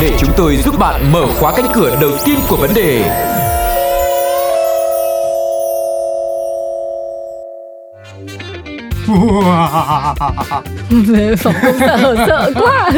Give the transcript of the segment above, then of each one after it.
để chúng tôi giúp bạn mở khóa cánh cửa đầu tiên của vấn đề. Phòng công sở sợ quá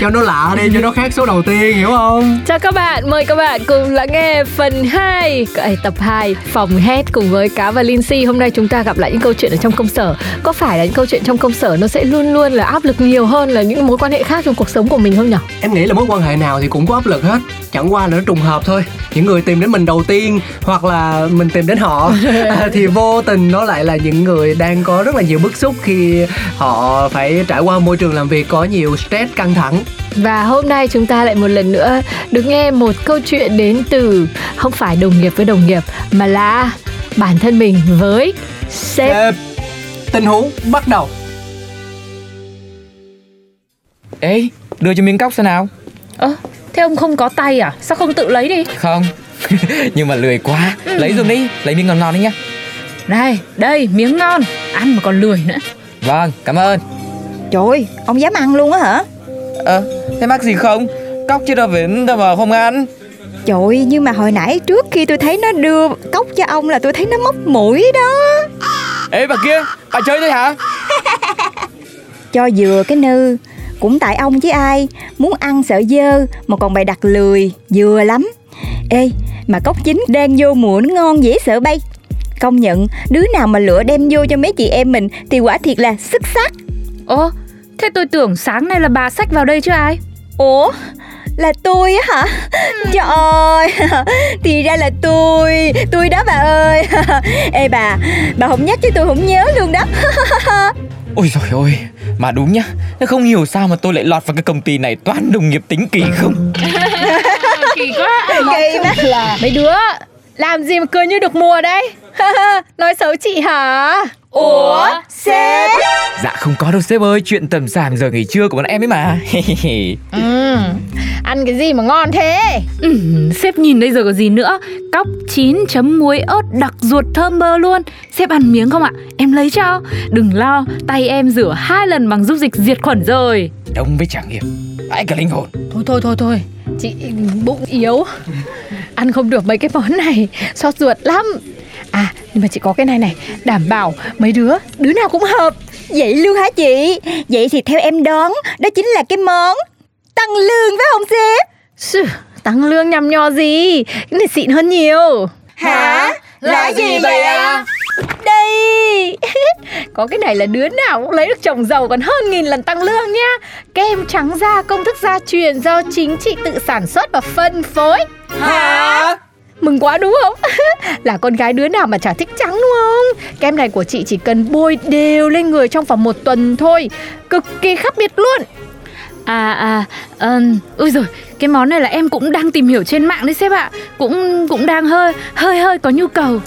cho nó lạ đi cho nó khác số đầu tiên hiểu không? Chào các bạn, mời các bạn cùng lắng nghe phần 2 Cái tập 2 Phòng hét cùng với Cá và Lindsay Hôm nay chúng ta gặp lại những câu chuyện ở trong công sở. Có phải là những câu chuyện trong công sở nó sẽ luôn luôn là áp lực nhiều hơn là những mối quan hệ khác trong cuộc sống của mình không nhỉ? em nghĩ là mối quan hệ nào thì cũng có áp lực hết chẳng qua là nó trùng hợp thôi. Những người tìm đến mình đầu tiên hoặc là mình tìm đến họ à, thì vô tình nó lại là những người đang có rất là nhiều bức xúc khi họ phải trải qua môi trường làm việc có nhiều stress căng thẳng. Và hôm nay chúng ta lại một lần nữa được nghe một câu chuyện đến từ không phải đồng nghiệp với đồng nghiệp mà là bản thân mình với sếp. Tình huống bắt đầu. Ê, đưa cho miếng cóc xem nào. Ơ, thế ông không có tay à? Sao không tự lấy đi? Không Nhưng mà lười quá. Lấy dùng đi, lấy miếng ngon ngon đi nhá. Đây, đây, miếng ngon. Ăn mà còn lười nữa. Vâng, cảm ơn. Trời ơi, ông dám ăn luôn á hả? Ờ, thế mắc gì không? Cóc chưa đâu phải đâu mà không ăn. Trời ơi, nhưng mà hồi nãy trước khi tôi thấy nó đưa cốc cho ông là tôi thấy nó móc mũi đó. Ê bà kia, bà chơi thôi hả? Cho vừa cái nư Cũng tại ông chứ ai. Muốn ăn sợ dơ Mà còn bày đặt lười Vừa lắm. Ê mà cốc chín đang vô nó ngon dễ sợ bay. Công nhận Đứa nào mà lựa đem vô cho mấy chị em mình Thì quả thiệt là xuất sắc. Ồ, thế tôi tưởng sáng nay là bà sách vào đây chứ ai? Ủa là tôi á hả? Trời ơi Thì ra là tôi Tôi đó bà ơi. Ê bà Bà không nhắc chứ tôi không nhớ luôn đó Ôi trời ơi, mà đúng nhá. Thế không hiểu sao mà tôi lại lọt vào cái công ty này Toàn đồng nghiệp tính kỳ không? Kỳ quá. Kỳ là mấy đứa làm gì mà cười như được mùa đấy nói xấu chị hả Ủa Sếp? Dạ không có đâu sếp ơi. Chuyện tầm sàm giờ nghỉ trưa của bọn em ấy mà. Ừ ăn cái gì mà ngon thế? Ừ, Sếp nhìn đây rồi có gì nữa? Cóc chín chấm muối ớt đặc ruột thơm bơ luôn. Sếp ăn miếng không ạ? Em lấy cho. Đừng lo, tay em rửa hai lần bằng dung dịch diệt khuẩn rồi. Đông với trải nghiệm. Vãi cả linh hồn. Thôi thôi thôi thôi. Chị bụng yếu. Ăn không được mấy cái món này. Xót ruột lắm. À nhưng mà chị có cái này này đảm bảo mấy đứa đứa nào cũng hợp. Vậy luôn hả chị? Vậy thì theo em đoán Đó chính là cái món Tăng lương phải không sếp? Sư, tăng lương nhằm nhò gì? Cái này xịn hơn nhiều. Hả? Là gì vậy ạ? đây! Có cái này là đứa nào cũng lấy được chồng giàu còn hơn nghìn lần tăng lương nha kem trắng da công thức gia truyền do chính chị tự sản xuất và phân phối. Hả? Mừng quá đúng không? là con gái đứa nào mà chả thích trắng đúng không? Kem này của chị chỉ cần bôi đều lên người trong vòng một tuần thôi Cực kỳ khác biệt luôn À à, um, ui rồi cái món này là em cũng đang tìm hiểu trên mạng đấy sếp ạ Cũng cũng đang hơi, hơi hơi có nhu cầu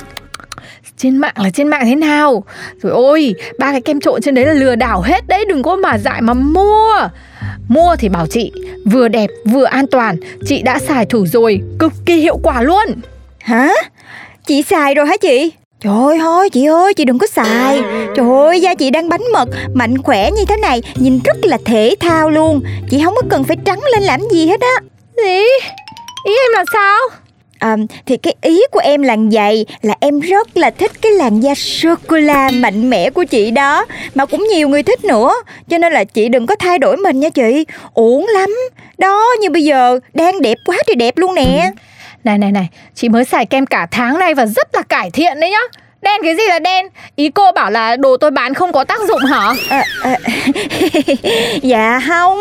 Trên mạng là trên mạng thế nào? Rồi ôi, ba cái kem trộn trên đấy là lừa đảo hết đấy Đừng có mà dại mà mua Mua thì bảo chị Vừa đẹp vừa an toàn Chị đã xài thử rồi Cực kỳ hiệu quả luôn Hả? Chị xài rồi hả chị? Trời ơi chị ơi chị đừng có xài Trời ơi da chị đang bánh mật Mạnh khỏe như thế này Nhìn rất là thể thao luôn Chị không có cần phải trắng lên làm gì hết á Gì? Ý em là sao? À, Thì cái ý của em là vậy Là em rất là thích cái làn da sô-cô-la mạnh mẽ của chị đó Mà cũng nhiều người thích nữa. Cho nên là chị đừng có thay đổi mình nha chị. Uổng lắm. Đó như bây giờ đang đẹp quá thì đẹp luôn nè. Này này này Chị mới xài kem cả tháng nay và rất là cải thiện đấy nhá. Đen cái gì là đen? Ý cô bảo là đồ tôi bán không có tác dụng hả? À, à, Dạ không.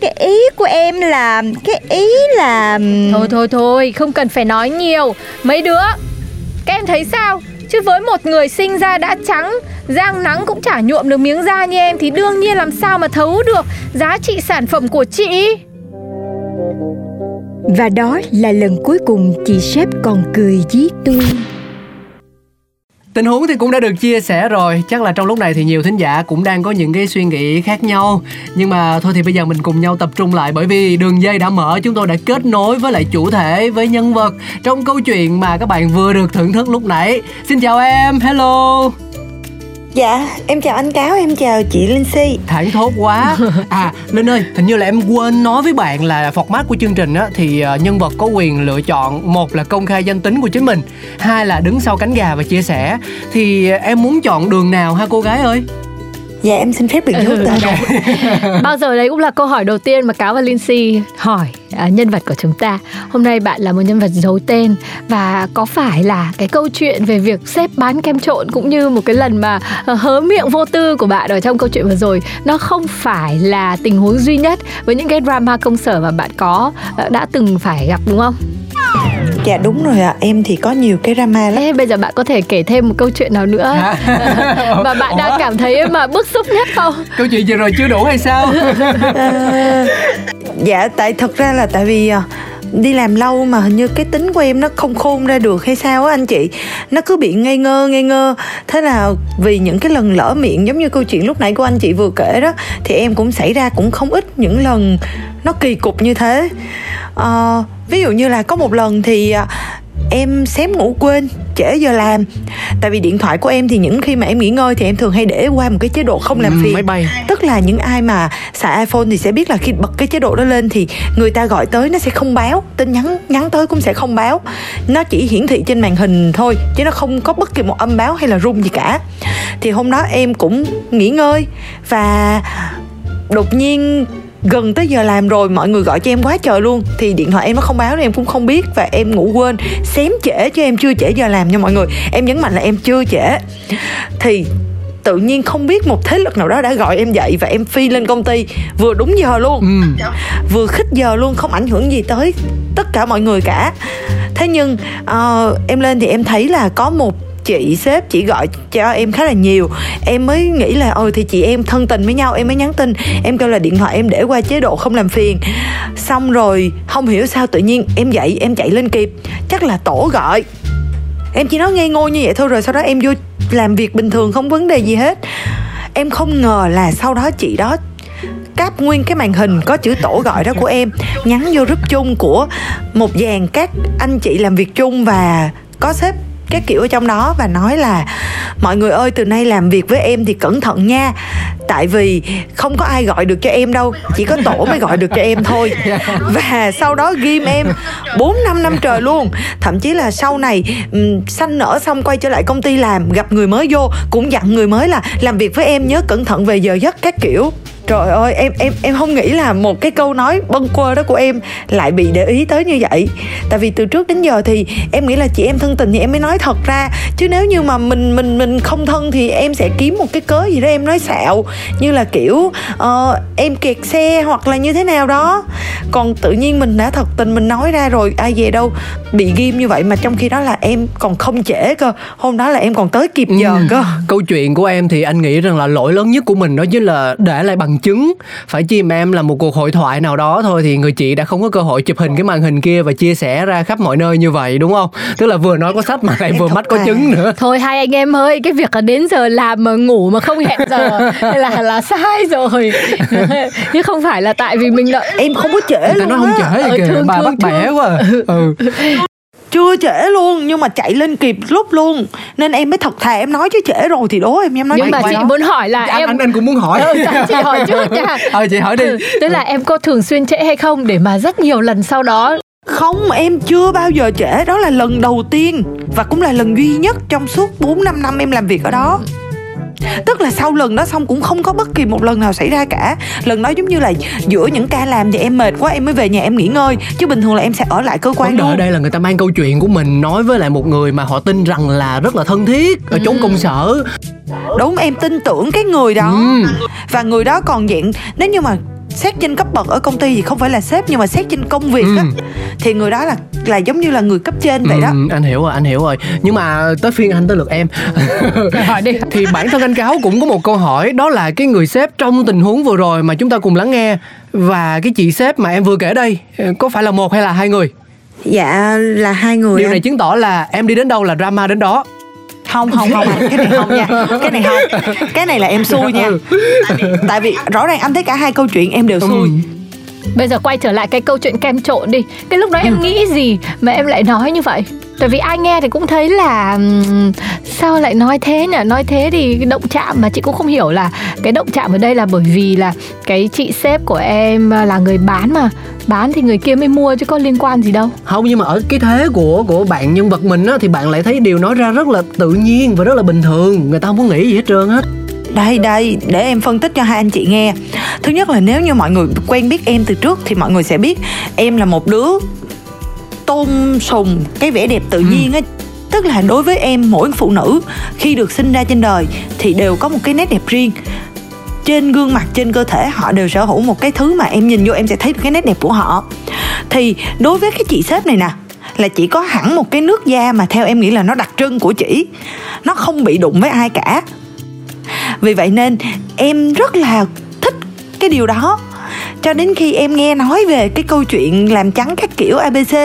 Cái ý của em là Cái ý là Thôi thôi thôi Không cần phải nói nhiều. Mấy đứa Các em thấy sao? Chứ với một người sinh ra đã trắng Giang nắng cũng chả nhuộm được miếng da như em Thì đương nhiên làm sao mà thấu được Giá trị sản phẩm của chị? Và đó là lần cuối cùng chị sếp còn cười với tôi Tình huống thì cũng đã được chia sẻ rồi. Chắc là trong lúc này thì nhiều thính giả cũng đang có những cái suy nghĩ khác nhau. Nhưng mà thôi thì bây giờ mình cùng nhau tập trung lại Bởi vì đường dây đã mở Chúng tôi đã kết nối với lại chủ thể Với nhân vật. Trong câu chuyện mà các bạn vừa được thưởng thức lúc nãy. Xin chào em, hello. Dạ, em chào anh Cáo, em chào chị Linh Si Thảng thốt quá. À Linh ơi, hình như là em quên nói với bạn là format của chương trình á Thì ờ, nhân vật có quyền lựa chọn Một là công khai danh tính của chính mình Hai là đứng sau cánh gà và chia sẻ. Thì em muốn chọn đường nào ha cô gái ơi Dạ em xin phép được chốt tên Bao giờ đấy cũng là câu hỏi đầu tiên mà Cáo và Lindsay hỏi à, nhân vật của chúng ta. Hôm nay bạn là một nhân vật giấu tên và có phải là cái câu chuyện về việc xếp bán kem trộn cũng như một cái lần mà uh, hớ miệng vô tư của bạn ở trong câu chuyện vừa rồi nó không phải là tình huống duy nhất với những cái drama công sở mà bạn có uh, đã từng phải gặp đúng không? Dạ đúng rồi ạ, em thì có nhiều cái drama lắm. Ê, bây giờ bạn có thể kể thêm một câu chuyện nào nữa? Mà bạn đang cảm thấy mà bức xúc nhất không? Câu chuyện vừa rồi chưa đủ hay sao? À, Dạ tại thật ra là tại vì à, đi làm lâu mà hình như cái tính của em nó không khôn ra được hay sao á anh chị. Nó cứ bị ngây ngơ ngây ngơ. Thế là vì những cái lần lỡ miệng giống như câu chuyện lúc nãy của anh chị vừa kể đó thì em cũng xảy ra cũng không ít những lần nó kỳ cục như thế. À, ví dụ như là có một lần thì à, em xém ngủ quên trễ giờ làm. Tại vì điện thoại của em thì những khi mà em nghỉ ngơi thì em thường hay để qua một cái chế độ không làm phiền. máy bay. Tức là những ai mà xài iphone thì sẽ biết là khi bật cái chế độ đó lên thì người ta gọi tới nó sẽ không báo. Tin nhắn nhắn tới cũng sẽ không báo. Nó chỉ hiển thị trên màn hình thôi chứ nó không có bất kỳ một âm báo hay là rung gì cả. Thì hôm đó em cũng nghỉ ngơi và đột nhiên gần tới giờ làm rồi mọi người gọi cho em quá trời luôn. Thì điện thoại em nó không báo nên em cũng không biết và em ngủ quên. Xém trễ cho em chưa trễ giờ làm nha mọi người. Em nhấn mạnh là em chưa trễ. Thì tự nhiên không biết một thế lực nào đó đã gọi em dậy và em phi lên công ty. Vừa đúng giờ luôn. Ừ. vừa khích giờ luôn không ảnh hưởng gì tới tất cả mọi người cả. Thế nhưng uh, em lên thì em thấy là có một chị sếp chị gọi cho em khá là nhiều. Em mới nghĩ là, ôi, thì chị em thân tình với nhau, em mới nhắn tin. Em kêu là điện thoại em để qua chế độ không làm phiền. Xong rồi, không hiểu sao tự nhiên em dậy, em chạy lên kịp. Chắc là tổ gọi. Em chỉ nói ngây ngô như vậy thôi rồi sau đó em vô làm việc bình thường, không vấn đề gì hết. Em không ngờ là sau đó chị đó cáp nguyên cái màn hình có chữ tổ gọi đó của em, nhắn vô group chung của một dàn các anh chị làm việc chung và có sếp cái kiểu ở trong đó và nói là, mọi người ơi, từ nay làm việc với em thì cẩn thận nha. Tại vì không có ai gọi được cho em đâu, chỉ có tổ mới gọi được cho em thôi. Và sau đó ghim em 4 năm năm trời luôn. Thậm chí là sau này sanh nở xong quay trở lại công ty làm, gặp người mới vô, cũng dặn người mới là, làm việc với em nhớ cẩn thận về giờ giấc các kiểu trời ơi em em em không nghĩ là một cái câu nói bâng quơ đó của em lại bị để ý tới như vậy. Tại vì từ trước đến giờ thì em nghĩ là chị em thân tình thì em mới nói thật ra. Chứ nếu như mà mình mình mình không thân thì em sẽ kiếm một cái cớ gì đó em nói xạo. Như là kiểu uh, em kẹt xe hoặc là như thế nào đó. Còn tự nhiên mình đã thật tình mình nói ra rồi ai về đâu bị ghim như vậy mà trong khi đó là em còn không trễ cơ. Hôm đó là em còn tới kịp giờ ừ. cơ. Câu chuyện của em thì anh nghĩ rằng là lỗi lớn nhất của mình đó chính là để lại bằng chứng. Phải chi mà em là một cuộc hội thoại nào đó thôi thì người chị đã không có cơ hội chụp hình cái màn hình kia và chia sẻ ra khắp mọi nơi như vậy đúng không? Tức là vừa nói có sách mà lại vừa mắt có chứng nữa. Thôi hai anh em ơi cái việc là đến giờ làm mà ngủ mà không hẹn giờ là là sai rồi. Chứ không phải là tại vì mình đợi em không có trễ người ta nói không trễ gì kìa bà bắt bẻ quá. Ừ chưa trễ luôn nhưng mà chạy lên kịp lúc luôn. Nên em mới thật thà em nói chứ trễ rồi thì đố em em nói nhưng mà chị đó. muốn hỏi là dạ, em anh anh cũng muốn hỏi. Ừ, chị hỏi trước nha. Ờ chị hỏi đi. Ừ, tức là em có thường xuyên trễ hay không để mà rất nhiều lần sau đó không em chưa bao giờ trễ đó là lần đầu tiên và cũng là lần duy nhất trong suốt 4 5 năm em làm việc ở đó tức là sau lần đó xong cũng không có bất kỳ một lần nào xảy ra cả. Lần đó giống như là giữa những ca làm thì em mệt quá em mới về nhà em nghỉ ngơi. Chứ bình thường là em sẽ ở lại cơ quan Vấn đề ở đây là người ta mang câu chuyện của mình nói với lại một người mà họ tin rằng là rất là thân thiết ở chốn ừ. công sở. Đúng em tin tưởng cái người đó. Ừ. và người đó còn dạng nếu như mà xét trên cấp bậc ở công ty thì không phải là sếp nhưng mà xét trên công việc Ừ. á thì người đó là là giống như là người cấp trên vậy đó. Ừ, anh hiểu rồi anh hiểu rồi. Nhưng mà tới phiên anh tới lượt em. Hỏi đi. Thì bản thân anh cáo cũng có một câu hỏi đó là cái người sếp trong tình huống vừa rồi mà chúng ta cùng lắng nghe và cái chị sếp mà em vừa kể đây có phải là một hay là hai người? Dạ là hai người điều anh. này chứng tỏ là em đi đến đâu là drama đến đó không không không cái này không nha. Cái này không. Cái này là em xui nha. Tại vì, tại vì rõ ràng anh thấy cả hai câu chuyện em đều xui Bây giờ quay trở lại cái câu chuyện kem trộn đi. Cái lúc đó Ừ. em nghĩ gì mà em lại nói như vậy? Tại vì ai nghe thì cũng thấy là Sao lại nói thế nhỉ? Nói thế thì động chạm mà chị cũng không hiểu là Cái động chạm ở đây là bởi vì là Cái chị sếp của em là người bán mà. Bán thì người kia mới mua chứ có liên quan gì đâu. Không nhưng mà ở cái thế của của bạn nhân vật mình á thì bạn lại thấy điều nói ra rất là tự nhiên và rất là bình thường. Người ta không có nghĩ gì hết trơn á đây đây để em phân tích cho hai anh chị nghe. Thứ nhất là nếu như mọi người quen biết em từ trước thì mọi người sẽ biết em là một đứa tôn sùng cái vẻ đẹp tự nhiên á. Tức là đối với em mỗi phụ nữ khi được sinh ra trên đời thì đều có một cái nét đẹp riêng. Trên gương mặt trên cơ thể họ đều sở hữu một cái thứ mà em nhìn vô em sẽ thấy được cái nét đẹp của họ. Thì đối với cái chị sếp này nè là chỉ có hẳn một cái nước da mà theo em nghĩ là nó đặc trưng của chị. Nó không bị đụng với ai cả vì vậy nên em rất là thích cái điều đó. Cho đến khi em nghe nói về cái câu chuyện làm trắng các kiểu abc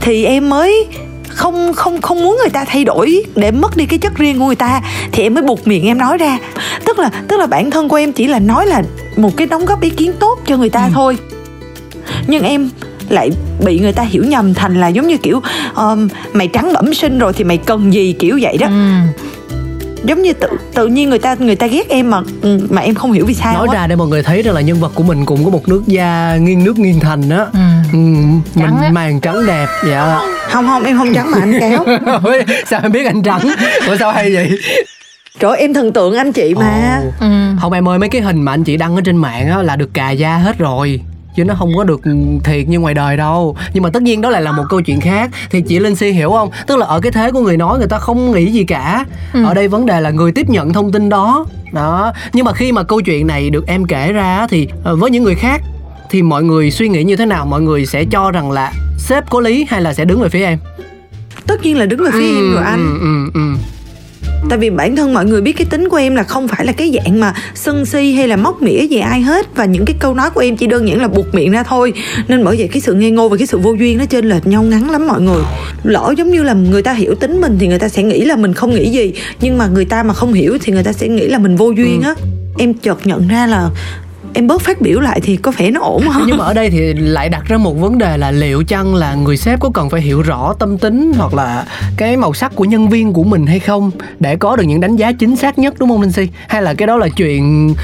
thì em mới không không không muốn người ta thay đổi để mất đi cái chất riêng của người ta. Thì em mới buộc miệng em nói ra. Tức là tức là bản thân của em chỉ là nói là một cái đóng góp ý kiến tốt cho người ta thôi. Nhưng em lại bị người ta hiểu nhầm thành là giống như kiểu um, mày trắng bẩm sinh rồi thì mày cần gì? kiểu vậy đó. Ừ. giống như tự tự nhiên người ta người ta ghét em mà ừ, mà em không hiểu vì sao nói á. ra để mọi người thấy rằng là nhân vật của mình cũng có một nước da nghiêng nước nghiêng thành á Ừ. ừ, Trắng á. mình màng trắng đẹp dạ không không em không trắng mà anh kéo sao em biết anh trắng ủa sao hay vậy trời ơi, em thần tượng anh chị mà Ồ. Ừ. không em ơi mấy cái hình mà anh chị đăng ở trên mạng á là được cà da hết rồi chứ nó không có được thiệt như ngoài đời đâu. Nhưng mà tất nhiên đó lại là một câu chuyện khác. Thì chị linh si hiểu không? Tức là ở cái thế của người nói người ta không nghĩ gì cả. Ừ. ở đây vấn đề là người tiếp nhận thông tin đó. Đó. Nhưng mà khi mà câu chuyện này được em kể ra thì ờ, với những người khác thì mọi người suy nghĩ như thế nào? Mọi người sẽ cho rằng là sếp có lý hay là sẽ đứng về phía em? Tất nhiên là đứng về phía em rồi anh. ừ, ừ, ừ. Tại vì bản thân mọi người biết cái tính của em là không phải là cái dạng mà sân si hay là móc mỉa về ai hết. Và những cái câu nói của em chỉ đơn giản là buộc miệng ra thôi. Nên bởi vậy cái sự ngây ngô và cái sự vô duyên nó trên lệch nhau ngắn lắm mọi người. Lỡ giống như là người ta hiểu tính mình thì người ta sẽ nghĩ là mình không nghĩ gì. Nhưng mà người ta mà không hiểu thì người ta sẽ nghĩ là mình vô duyên á. Em chợt nhận ra là em bớt phát biểu lại thì có vẻ nó ổn hơn nhưng mà ở đây thì lại đặt ra một vấn đề là liệu chăng là người sếp có cần phải hiểu rõ tâm tính hoặc là cái màu sắc của nhân viên của mình hay không để có được những đánh giá chính xác nhất đúng không Linh Si hay là cái đó là chuyện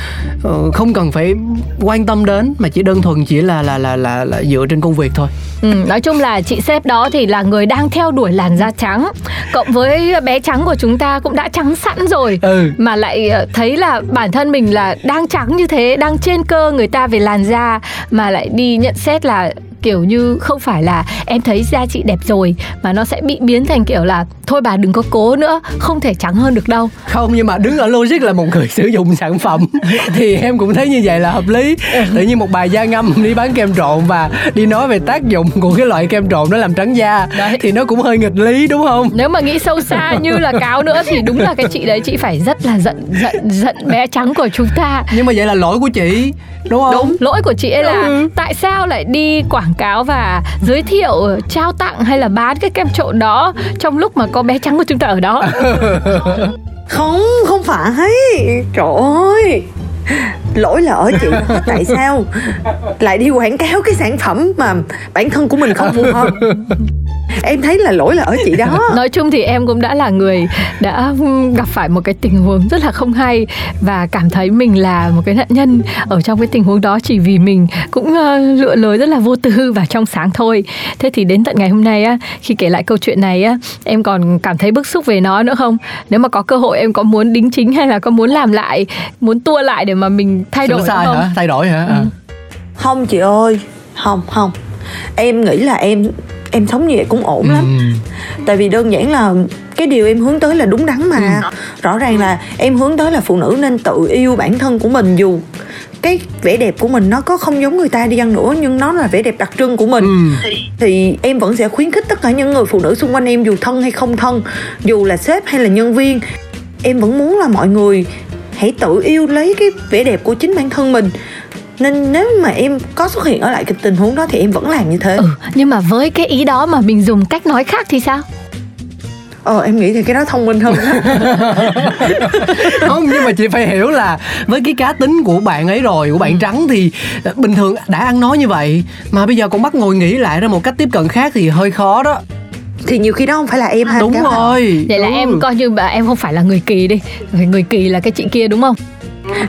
ờ, không cần phải quan tâm đến mà chỉ đơn thuần chỉ là là là là, là dựa trên công việc thôi? Ừ, nói chung là chị sếp đó thì là người đang theo đuổi làn da trắng. Cộng với bé trắng của chúng ta cũng đã trắng sẵn rồi. Ừ. Mà lại ờ, thấy là bản thân mình là đang trắng như thế đang trên cơ người ta về làn da mà lại đi nhận xét là kiểu như không phải là em thấy da chị đẹp rồi mà nó sẽ bị biến thành kiểu là thôi bà đừng có cố nữa không thể trắng hơn được đâu. Không nhưng mà đứng ở logic là một người sử dụng sản phẩm. Thì em cũng thấy như vậy là hợp lý. Tự nhiên một bài da ngâm đi bán kem trộn và đi nói về tác dụng của cái loại kem trộn đó làm trắng da Đấy. thì nó cũng hơi nghịch lý đúng không? Nếu mà nghĩ sâu xa như là cáo nữa thì đúng là cái chị đấy chị phải rất là giận giận giận bé trắng của chúng ta. Nhưng mà vậy là lỗi của chị đúng không? Đúng, lỗi của chị ấy là Ừ. tại sao lại đi quảng cáo và giới thiệu trao tặng hay là bán cái kem trộn đó trong lúc mà có bé trắng của chúng ta ở đó. không không phải. Trời ơi. Lỗi là ở chị tại sao? Lại đi quảng cáo cái sản phẩm mà bản thân của mình không phù hợp em thấy là lỗi là ở chị đó Nói chung thì em cũng đã là người đã gặp phải một cái tình huống rất là không hay và cảm thấy mình là một cái nạn nhân ở trong cái tình huống đó chỉ vì mình cũng ờ, lựa lối rất là vô tư và trong sáng thôi. Thế thì đến tận ngày hôm nay á, khi kể lại câu chuyện này á, em còn cảm thấy bức xúc về nó nữa không? Nếu mà có cơ hội em có muốn đính chính hay là có muốn làm lại, muốn tua lại để mà mình thay đổi sai không? hả thay đổi hả à. không chị ơi không không em nghĩ là em em sống như vậy cũng ổn lắm. Ừ. tại vì đơn giản là cái điều em hướng tới là đúng đắn mà. Rõ ràng là em hướng tới là phụ nữ nên tự yêu bản thân của mình dù cái vẻ đẹp của mình nó có không giống người ta đi chăng nữa nhưng nó là vẻ đẹp đặc trưng của mình. Ừ. thì em vẫn sẽ khuyến khích tất cả những người phụ nữ xung quanh em dù thân hay không thân dù là sếp hay là nhân viên. Em vẫn muốn là mọi người hãy tự yêu lấy cái vẻ đẹp của chính bản thân mình nên nếu mà em có xuất hiện ở lại cái tình huống đó thì em vẫn làm như thế. Ừ nhưng mà với cái ý đó mà mình dùng cách nói khác thì sao? Ờ em nghĩ thì cái đó thông minh hơn. Không nhưng mà chị phải hiểu là với cái cá tính của bạn ấy rồi của bạn Ừ. trắng thì ờ, bình thường đã ăn nói như vậy mà bây giờ còn bắt ngồi nghĩ lại ra một cách tiếp cận khác thì hơi khó đó. Thì nhiều khi đó không phải là em ha đúng rồi. Vậy là Ừ. em coi như bà em không phải là người kỳ đi. Người kỳ là cái chị kia đúng không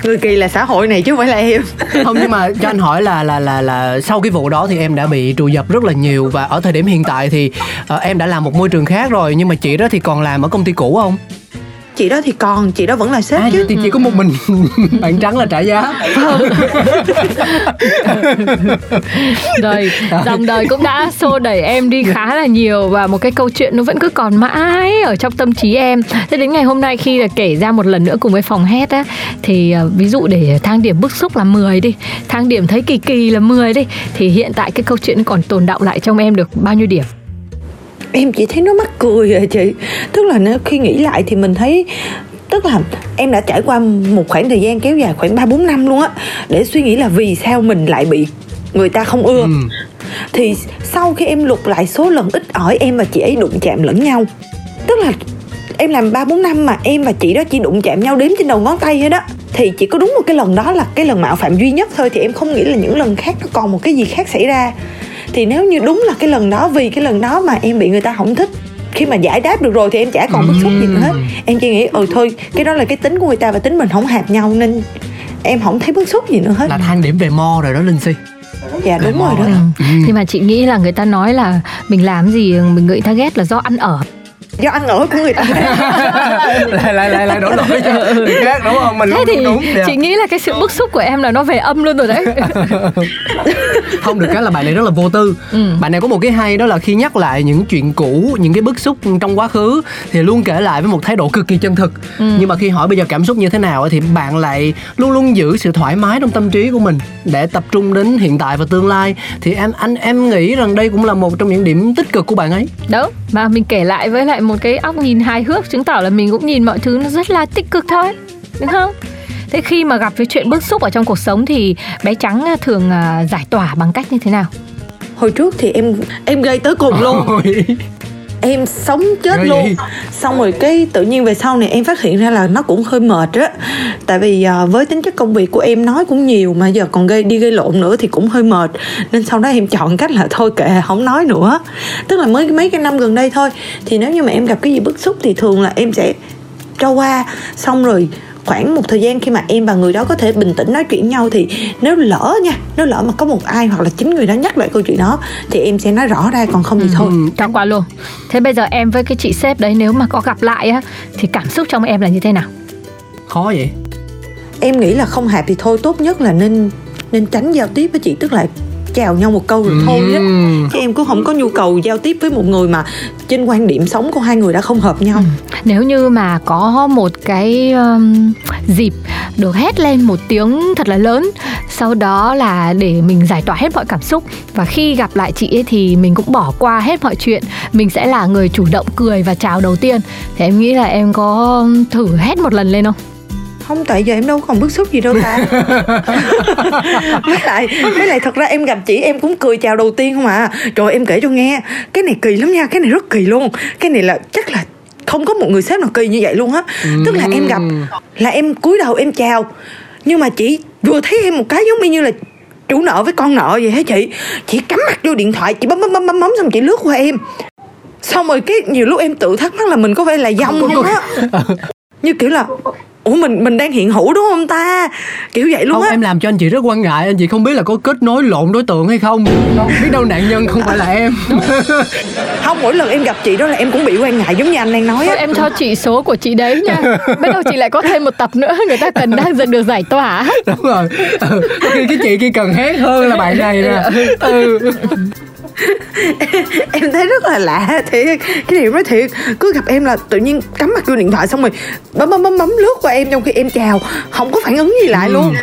người kỳ là xã hội này chứ không phải là em không nhưng mà cho anh hỏi là là là là sau cái vụ đó thì em đã bị trù dập rất là nhiều và ở thời điểm hiện tại thì uh, em đã làm một môi trường khác rồi nhưng mà chị đó thì còn làm ở công ty cũ không? Chị đó thì còn chị đó vẫn là sếp À, chứ. thì chỉ có một mình bạn trắng là trả giá. rồi dòng đời cũng đã xô đẩy em đi khá là nhiều và một cái câu chuyện nó vẫn cứ còn mãi ở trong tâm trí em. Thế đến ngày hôm nay khi là kể ra một lần nữa cùng với phòng hét á thì ờ, ví dụ để thang điểm bức xúc là 10 đi thang điểm thấy kỳ kỳ là 10 đi thì hiện tại cái câu chuyện còn tồn đọng lại trong em được bao nhiêu điểm em chỉ thấy nó mắc cười à chị. Tức là nếu khi nghĩ lại thì mình thấy tức là em đã trải qua một khoảng thời gian kéo dài khoảng ba bốn năm luôn á để suy nghĩ là vì sao mình lại bị người ta không ưa. Ừ. thì sau khi em lục lại số lần ít ỏi em và chị ấy đụng chạm lẫn nhau. Tức là em làm ba bốn năm mà em và chị đó chỉ đụng chạm nhau đếm trên đầu ngón tay hết đó. Thì chỉ có đúng một cái lần đó là cái lần mạo phạm duy nhất thôi thì em không nghĩ là những lần khác nó còn một cái gì khác xảy ra thì nếu như đúng là cái lần đó vì cái lần đó mà em bị người ta không thích khi mà giải đáp được rồi thì em chả còn bức xúc gì nữa. Hết em chỉ nghĩ ừ thôi cái đó là cái tính của người ta và tính mình không hợp nhau nên em không thấy bức xúc gì nữa hết. Là thang điểm về mo rồi đó Linh Si. dạ đúng rồi đó. ừ. thì mà chị nghĩ là người ta nói là mình làm gì mình người ta ghét là do ăn ở do ăn ở của người ta lại lại lại lại đổ lỗi cho người khác đúng không? Mình thế thì đúng đúng. Dạ. chị nghĩ là cái sự bức xúc của em là nó về âm luôn rồi đấy không được cái là bạn này rất là vô tư Ừ. bạn này có một cái hay đó là khi nhắc lại những chuyện cũ những cái bức xúc trong quá khứ thì luôn kể lại với một thái độ cực kỳ chân thực Ừ. nhưng mà khi hỏi bây giờ cảm xúc như thế nào thì bạn lại luôn luôn giữ sự thoải mái trong tâm trí của mình để tập trung đến hiện tại và tương lai thì em anh em nghĩ rằng đây cũng là một trong những điểm tích cực của bạn ấy Đó, mà mình kể lại với lại một cái óc nhìn hài hước chứng tỏ là mình cũng nhìn mọi thứ nó rất là tích cực thôi, đúng không? Thế khi mà gặp cái chuyện bức xúc ở trong cuộc sống thì bé trắng à, thường à, giải tỏa bằng cách như thế nào? hồi trước thì em em gây tới cùng luôn Ôi. Em sống chết Ghê luôn. vậy? xong rồi cái tự nhiên về sau này em phát hiện ra là nó cũng hơi mệt á. Tại vì à, với tính chất công việc của em nói cũng nhiều mà giờ còn gây đi gây lộn nữa thì cũng hơi mệt. Nên sau đó em chọn cách là thôi kệ không nói nữa. Tức là mới mấy cái năm gần đây thôi. Thì nếu như mà em gặp cái gì bức xúc thì thường là em sẽ cho qua. Xong rồi khoảng một thời gian khi mà em và người đó có thể bình tĩnh nói chuyện nhau thì nếu lỡ nha nếu lỡ mà có một ai hoặc là chính người đó nhắc lại câu chuyện đó thì em sẽ nói rõ ra còn không thì thôi Cho qua luôn. Thế bây giờ em với cái chị sếp đấy nếu mà có gặp lại á thì cảm xúc trong em là như thế nào? khó vậy em nghĩ là không hợp thì thôi tốt nhất là nên nên tránh giao tiếp với chị tức là chào nhau một câu rồi thôi á Ừm. chứ em cũng không có nhu cầu giao tiếp với một người mà trên quan điểm sống của hai người đã không hợp nhau Nếu như mà có một cái um, dịp được hét lên một tiếng thật là lớn Sau đó là để mình giải tỏa hết mọi cảm xúc Và khi gặp lại chị ấy thì mình cũng bỏ qua hết mọi chuyện Mình sẽ là người chủ động cười và chào đầu tiên Thì em nghĩ là em có thử hét một lần lên không? Không tại giờ em đâu còn bức xúc gì đâu ta. Với lại với lại thật ra em gặp chị em cũng cười chào đầu tiên không à. Trời em kể cho nghe. Cái này kỳ lắm nha cái này rất kỳ luôn. Cái này là chắc là không có một người sếp nào kỳ như vậy luôn á. Tức là em gặp là em cúi đầu em chào nhưng mà chị vừa thấy em một cái giống như là chủ nợ với con nợ vậy hả chị? Chị cắm mặt vô điện thoại chị bấm bấm bấm bấm bấm xong chị lướt qua em. Xong rồi cái nhiều lúc em tự thắc mắc là mình có phải là dông không á. như kiểu là ủa mình mình đang hiện hữu đúng không ta? Kiểu vậy luôn không á. em làm cho anh chị rất quan ngại anh chị không biết là có kết nối lộn đối tượng hay không. Biết đâu nạn nhân không phải là em. Không mỗi lần em gặp chị đó là em cũng bị quan ngại giống như anh đang nói Thôi á em cho chị số của chị đấy nha. Biết đâu chị lại có thêm một tập nữa Người ta cần đang dần được giải tỏa. Đúng rồi. Ừ. có khi cái chị kia cần hét hơn là bạn này nè. Ừ. em thấy rất là lạ thiệt. Cái điều nói thiệt cứ gặp em là tự nhiên cắm mặt vô điện thoại xong rồi bấm bấm bấm bấm lướt qua em trong khi em chào không có phản ứng gì lại luôn.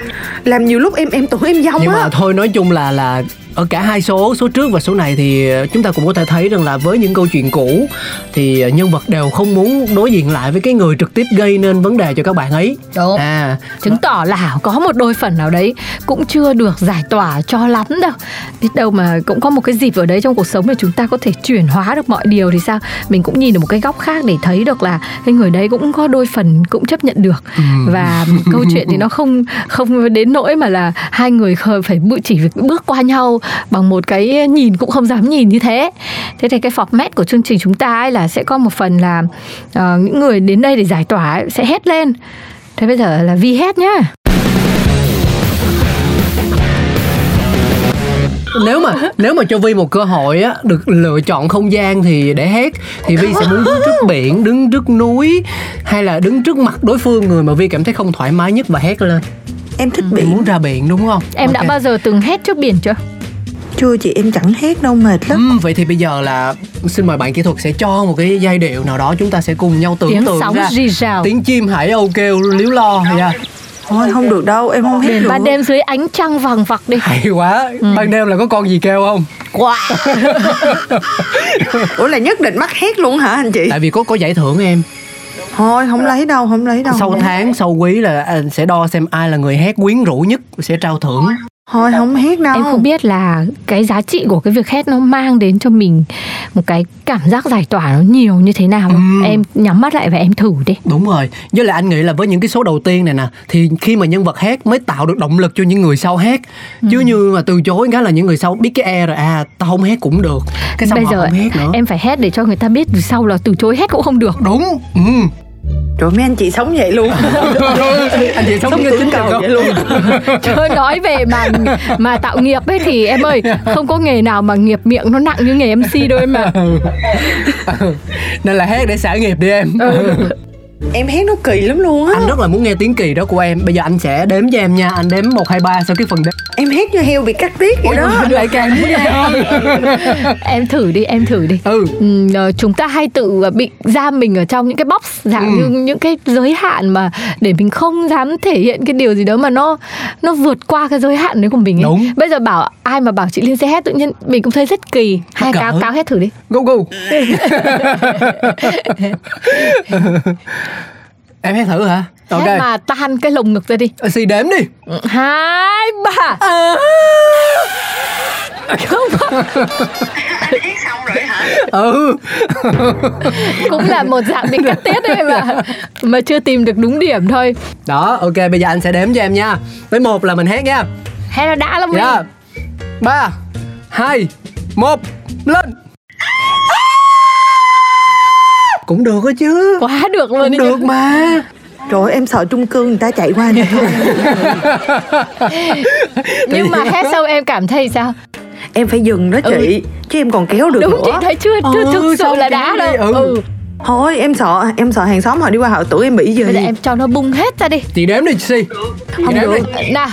Làm nhiều lúc em em tưởng em dông Ừ. nhưng á. mà thôi nói chung là là ở cả hai số số trước và số này thì chúng ta cũng có thể thấy rằng là với những câu chuyện cũ thì nhân vật đều không muốn đối diện lại với cái người trực tiếp gây nên vấn đề cho các bạn ấy. Đúng. à. Chứng tỏ là có một đôi phần nào đấy cũng chưa được giải tỏa cho lắm đâu. Biết đâu mà cũng có một cái dịp ở đấy trong cuộc sống để chúng ta có thể chuyển hóa được mọi điều thì sao? Mình cũng nhìn được một cái góc khác để thấy được là cái người đấy cũng có đôi phần cũng chấp nhận được. Và câu chuyện thì nó không không đến nỗi mà là hai người phải chỉ việc bước qua nhau bằng một cái nhìn cũng không dám nhìn như thế. Thế thì cái format của chương trình chúng ta ấy là sẽ có một phần là ờ, những người đến đây để giải tỏa ấy sẽ hét lên. Thế bây giờ là Vi hét nhá. Nếu mà nếu mà cho Vi một cơ hội á được lựa chọn không gian thì để hét thì Vi sẽ muốn đứng trước biển đứng trước núi hay là đứng trước mặt đối phương người mà Vi cảm thấy không thoải mái nhất và hét lên. Em thích Vi biển. muốn ra biển đúng không? Em đã Ok. bao giờ từng hét trước biển chưa? Chưa chị em chẳng hét đâu mệt lắm. Ừm, vậy thì bây giờ là xin mời bạn kỹ thuật sẽ cho một cái giai điệu nào đó chúng ta sẽ cùng nhau tưởng Tiếng tượng sóng ra. rì rào. Tiếng chim hải âu kêu líu lo yeah. thôi không được đâu em không hét Biển được. ban đêm dưới ánh trăng vàng vặc đi. Hay quá. Ban đêm là có con gì kêu không? Wow ủa là nhất định mắc hét luôn hả anh chị? Tại vì có có giải thưởng em. Thôi không lấy đâu không lấy đâu. Sau tháng sau quý là anh sẽ đo xem ai là người hét quyến rũ nhất sẽ trao thưởng thôi không hét đâu Em không biết là cái giá trị của cái việc hét nó mang đến cho mình một cái cảm giác giải tỏa nó nhiều như thế nào. Không? Em nhắm mắt lại và em thử đi. Đúng rồi. Với lại anh nghĩ là với những cái số đầu tiên này nè thì khi mà nhân vật hét mới tạo được động lực cho những người sau hét. Chứ như mà từ chối cái là những người sau biết cái e rồi à tao không hét cũng được. Cái xong Bây giờ không hét nữa. em phải hét để cho người ta biết sau là từ chối hét cũng không được. Đúng. Ừ. rồi mấy anh chị sống vậy luôn. Anh chị sống sống như chính cầu vậy luôn. Trời nói về mà mà tạo nghiệp ấy thì em ơi không có nghề nào mà nghiệp miệng nó nặng như nghề MC đâu em mà nên là hét để xả nghiệp đi em. Em hét nó kỳ lắm luôn á. Anh rất là muốn nghe tiếng kỳ đó của em. Bây giờ anh sẽ đếm cho em nha. Anh đếm một hai ba sau cái phần đếm em hét như heo bị cắt tiết vậy đó lại càng muốn em thử đi em thử đi ừ Ừm, ờ, chúng ta hay tự bị giam mình ở trong những cái box dạng Ừ. như những cái giới hạn mà để mình không dám thể hiện cái điều gì đó mà nó nó vượt qua cái giới hạn đấy của mình ấy. Đúng. Bây giờ bảo ai mà bảo chị Liên sẽ hét tự nhiên mình cũng thấy rất kỳ. Hai cáo cáo hét thử đi. go go em hét thử hả? Ok. Hét mà tan cái lồng ngực ra đi. Ờ, xì đếm đi. Hai ba. Không ừ. Cũng là một dạng bị cắt tiết đấy mà mà chưa tìm được đúng điểm thôi. đó ok bây giờ anh sẽ đếm cho em nha. Tới một là mình hét nha. Hét là đã lắm mình. dạ. Ba hai một lên cũng được đó chứ Quá được luôn cũng được chứ. mà Trời ơi, em sợ trung cư người ta chạy qua này thôi Nhưng mà hét xong em cảm thấy sao? Em phải dừng đó chị Chứ em còn kéo được Đúng chị nữa thấy chưa, chưa Ừ, thực sự là đã đi, đâu. ừ. Ừ. Thôi em sợ Em sợ hàng xóm họ đi qua họ tưởng em bị gì Bây giờ em cho nó bung hết ra đi. chị đếm đi chị si chị Không được Nào,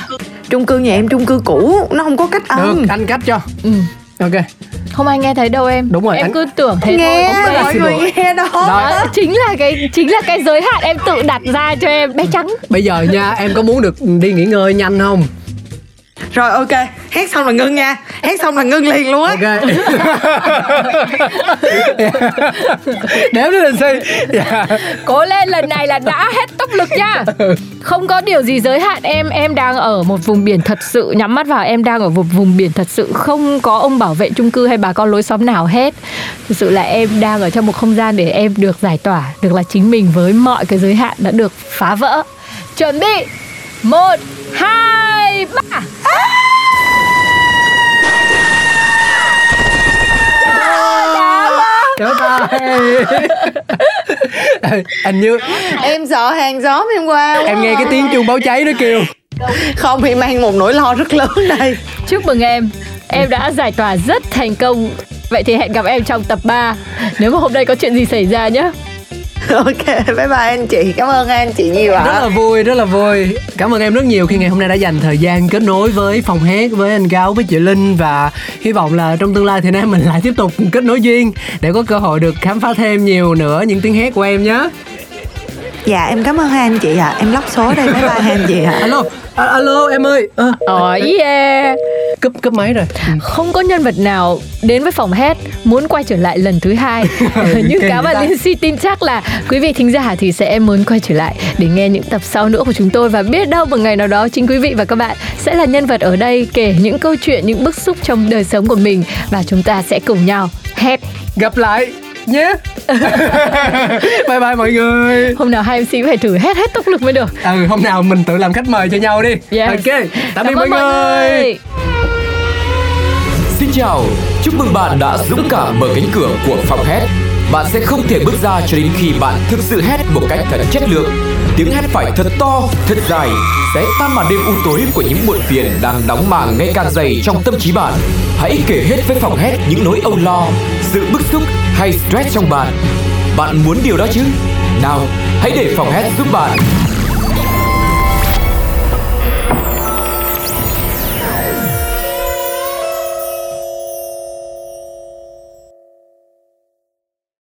Trung cư nhà em trung cư cũ Nó không có cách được âm anh cách cho ừ. ok không ai nghe thấy đâu em. Đúng rồi, Em anh- cứ tưởng thế Nghe thôi. Mọi người nghe đó Đó chính là cái chính là cái giới hạn em tự đặt ra cho em bé trắng. bây giờ nha em có muốn được đi nghỉ ngơi nhanh không Rồi ok. Hét xong là ngưng nha. Hét xong là ngưng liền luôn á. Ok. Đếm lên si dạ. Cố lên lần này là đã hết tốc lực nha. Không có điều gì giới hạn em. Em đang ở một vùng biển thật sự. Nhắm mắt vào em đang ở một vùng biển thật sự. Không có ông bảo vệ chung cư hay bà con lối xóm nào hết. Thực sự là em đang ở trong một không gian để em được giải tỏa, được là chính mình với mọi cái giới hạn đã được phá vỡ. Chuẩn bị. Một, hai, ba. trở tay anh như Em sợ hàng xóm em qua quá em nghe cái tiếng chuông báo cháy nó kêu. Không em mang một nỗi lo rất lớn đây. Chúc mừng em. Em đã giải tỏa rất thành công. Vậy thì hẹn gặp em trong tập 3 Nếu mà hôm nay có chuyện gì xảy ra nhé ok bye bye anh chị. Cảm ơn anh chị nhiều ạ. Rất là vui rất là vui. Cảm ơn em rất nhiều khi ngày hôm nay đã dành thời gian kết nối với phòng hát với anh cáo với chị linh và hy vọng là trong tương lai thì nam mình lại tiếp tục kết nối duyên để có cơ hội được khám phá thêm nhiều nữa những tiếng hát của em nhé. Dạ em cảm ơn hai anh chị ạ. Em lóc số đây. Bye bye hai anh chị ạ. Alo à, alo em ơi. À, Ồ yeah cúp cúp máy rồi. Không có nhân vật nào đến với phòng hát muốn quay trở lại lần thứ hai. Nhưng cá và ta? Lindsay tin chắc là quý vị thính giả thì sẽ muốn quay trở lại để nghe những tập sau nữa của chúng tôi. Và biết đâu một ngày nào đó chính quý vị và các bạn sẽ là nhân vật ở đây kể những câu chuyện, những bức xúc trong đời sống của mình. Và chúng ta sẽ cùng nhau hát gặp lại nhé. Bye bye mọi người. Hôm nào hai MC phải thử hết hết tốc lực mới được. Ừ hôm nào mình tự làm khách mời cho nhau đi. Yes. ok tạm biệt ơn mọi người Xin chào, chúc mừng bạn đã dũng cảm mở cánh cửa của phòng hét. Bạn sẽ không thể bước ra cho đến khi bạn thực sự hét một cách thật chất lượng. Tiếng hét phải thật to, thật dài, sẽ tan màn đêm u tối của những muộn phiền đang đóng màng ngày càng dày trong tâm trí bạn. Hãy kể hết với phòng hét những nỗi âu lo, sự bức xúc hay stress trong bạn. Bạn muốn điều đó chứ? Nào, hãy để phòng hét giúp bạn.